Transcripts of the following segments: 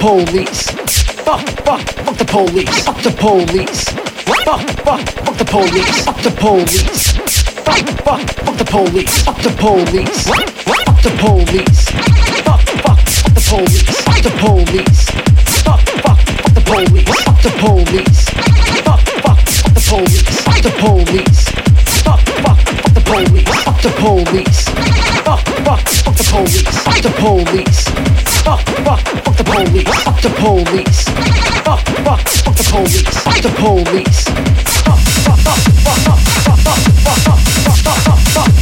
police. Fuck, fuck, fuck the police. Fuck the police. Fuck, fuck, fuck the police. Fuck the police. Fuck, fuck, fuck the police. Fuck the police. Fuck the police. Fuck, fuck, fuck the police. Fuck the police. Fuck, fuck, fuck the police. Fuck the police. Fuck, fuck, fuck the police. Fuck the police. Fuck, fuck, fuck the police. Fuck the police. Fuck, fuck, fuck the police. Fuck the police. Fuck, fuck, fuck the police. Fuck the police. Fuck, fuck, fuck the police. Fuck the police. Fuck, fuck, fuck, fuck, fuck, fuck, fuck, fuck, fuck, fuck, fuck, fuck, fuck,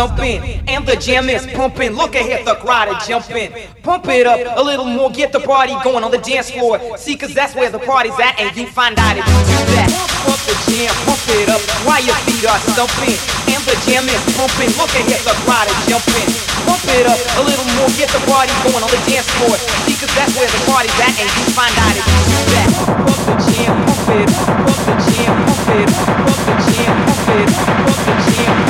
stumping. And the jam is pumping. Look ahead, the crowd are jumping. Pump it up a little more, get the party going on the dance floor. See, cause that's where the party's at, and you find out if you do that. Pump the jam, pump it up while your feet are stumping. And the jam is pumping. Look ahead, the crowd are jumping. Pump it up a little more, get the party going on the dance floor. See, cause that's where the party's at, and you find out if you do that. Pump the jam, pump it pump the jam, pump it pump the jam, pump it pump the jam.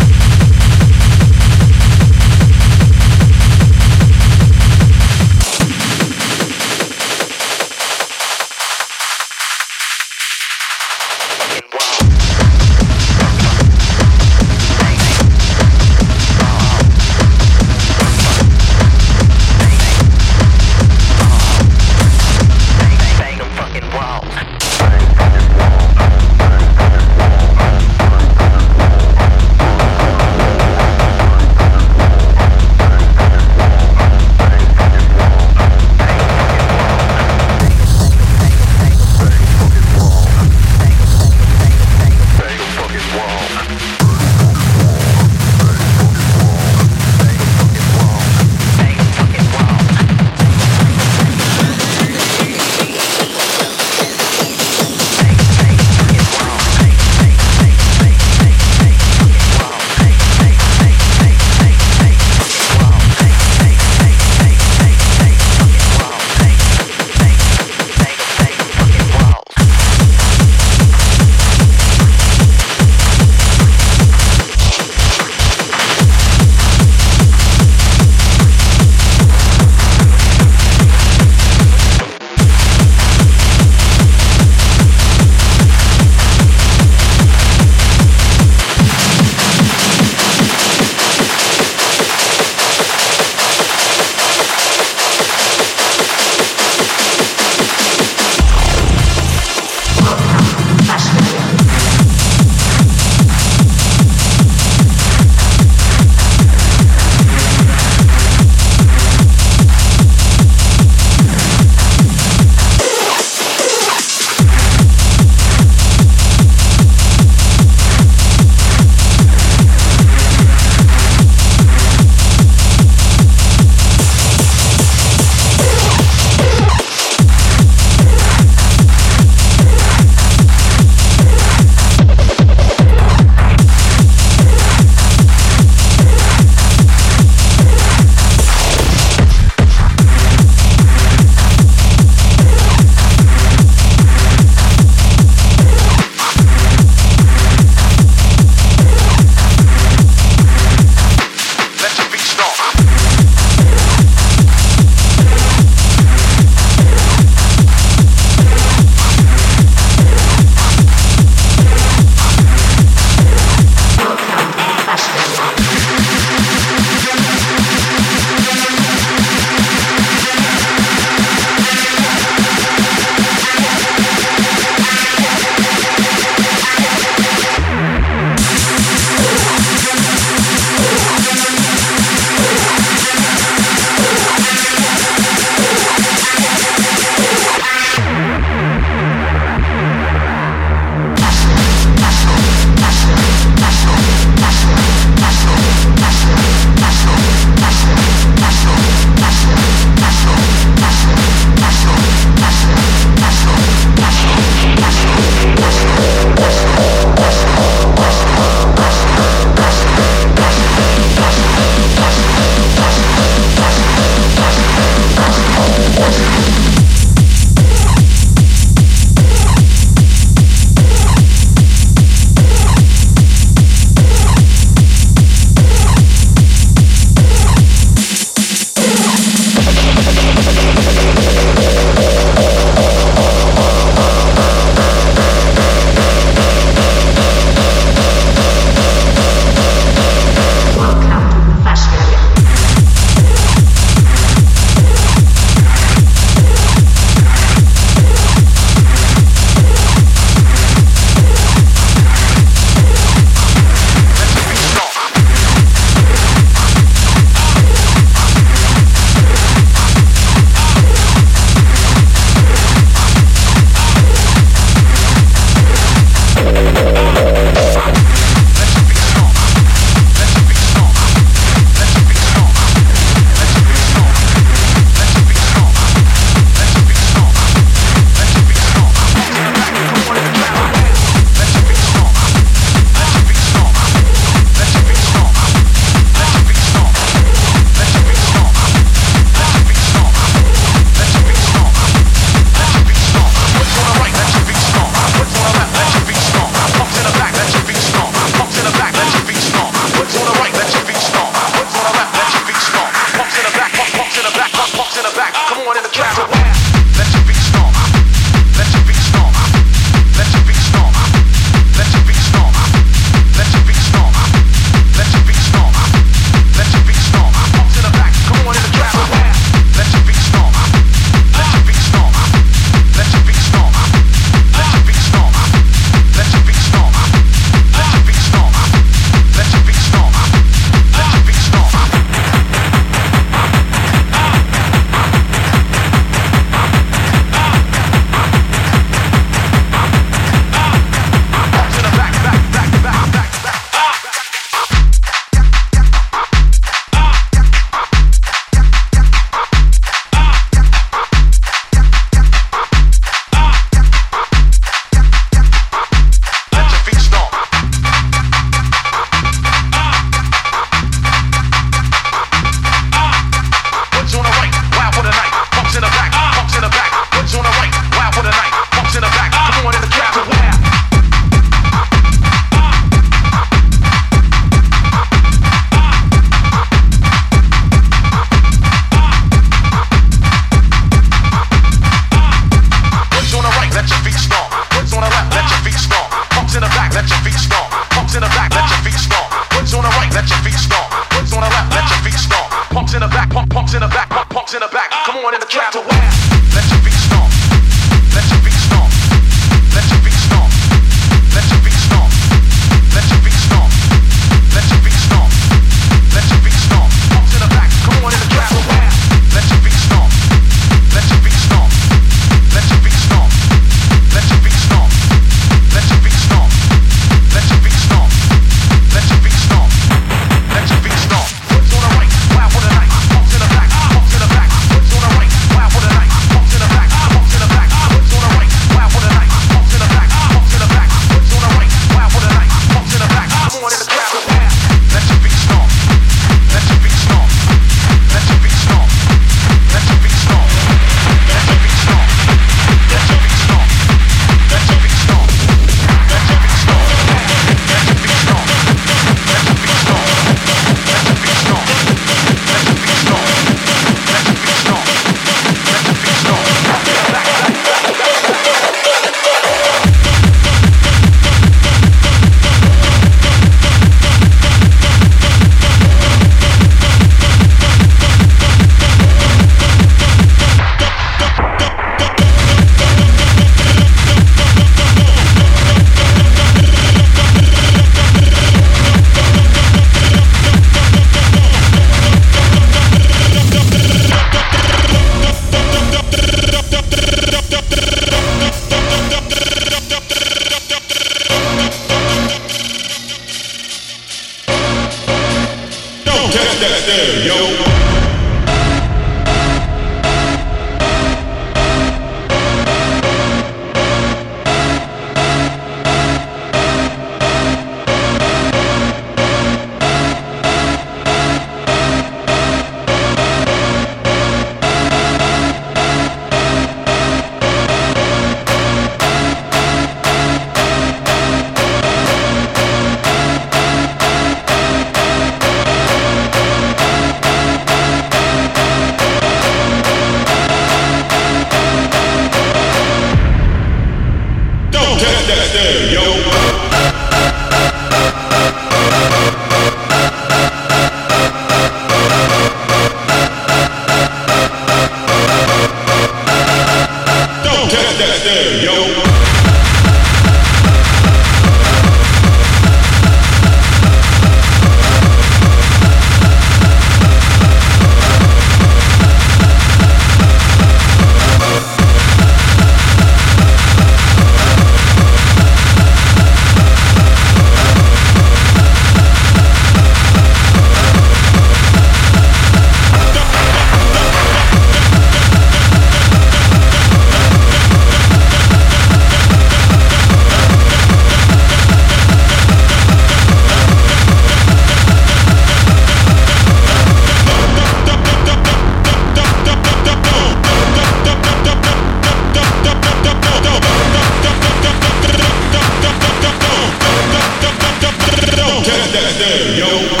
yo.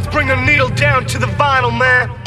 Hats, bring the needle down to the vinyl, man.